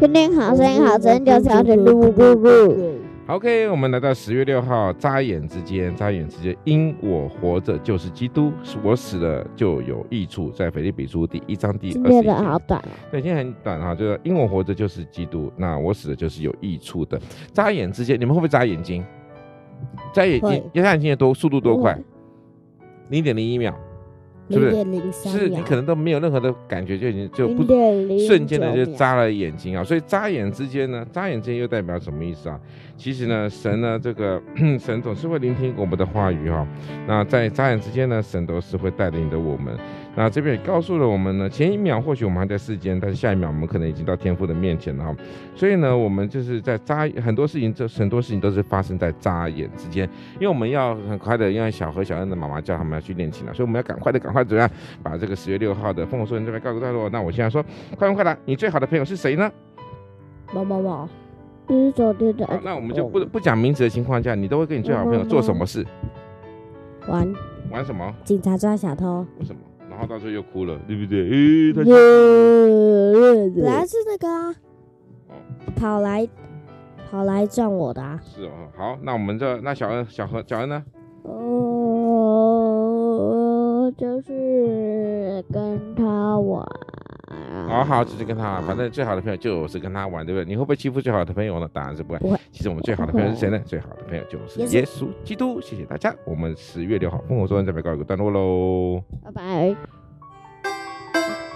天天好声音好声就小声噜咕噜。OK，我们来到十月六号，眨眼之间，眨眼之间，因我活着就是基督，我死了就有益处。在腓立比书第一章第二十一节。今天好短哦。对，今天很短哈，就是因我活着就是基督，那我死了就是有益处的。眨眼之间，你们会不会眨眼睛？眨眼睛，眨眼睛的多速度多快？零点零一秒。是不是？是你可能都没有任何的感觉，就已经就不瞬间的就扎了眼睛啊！所以眨眼之间呢，眨眼之间又代表什么意思啊？其实呢，神呢，这个 神总是会聆听我们的话语哈。那在眨眼之间呢，神都是会带领着我们。那这边也告诉了我们呢，前一秒或许我们还在世间，但是下一秒我们可能已经到天父的面前了哈。所以呢，我们就是在眨很多事情，这很多事情都是发生在眨眼之间，因为我们要很快的，因为小何、小恩的妈妈叫他们要去练琴了，所以我们要赶快的，赶快怎样把这个十月六号的丰禾硕恩这边告诉大家。那我现在说，快问快答，你最好的朋友是谁呢？某某某，不是昨天的。那我们就不不讲名字的情况下，你都会跟你最好的朋友做什么事？玩玩什么？警察抓小偷。为什么？然后到时候又哭了，对不对？诶，他本来是那个啊，跑来跑来撞我的啊。是哦，好，那我们这那小恩、小何、小恩呢？哦，就是跟他玩。好好，就是跟他玩，反正最好的朋友就是跟他玩，对不对？你会不会欺负最好的朋友呢？当然是不会。不会。其实我们最好的朋友是谁呢？最好的朋友就是耶稣基督。谢谢大家，我们十月六号烽火说恩这边告一个段落喽。拜拜。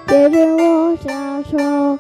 姐姐，我想说。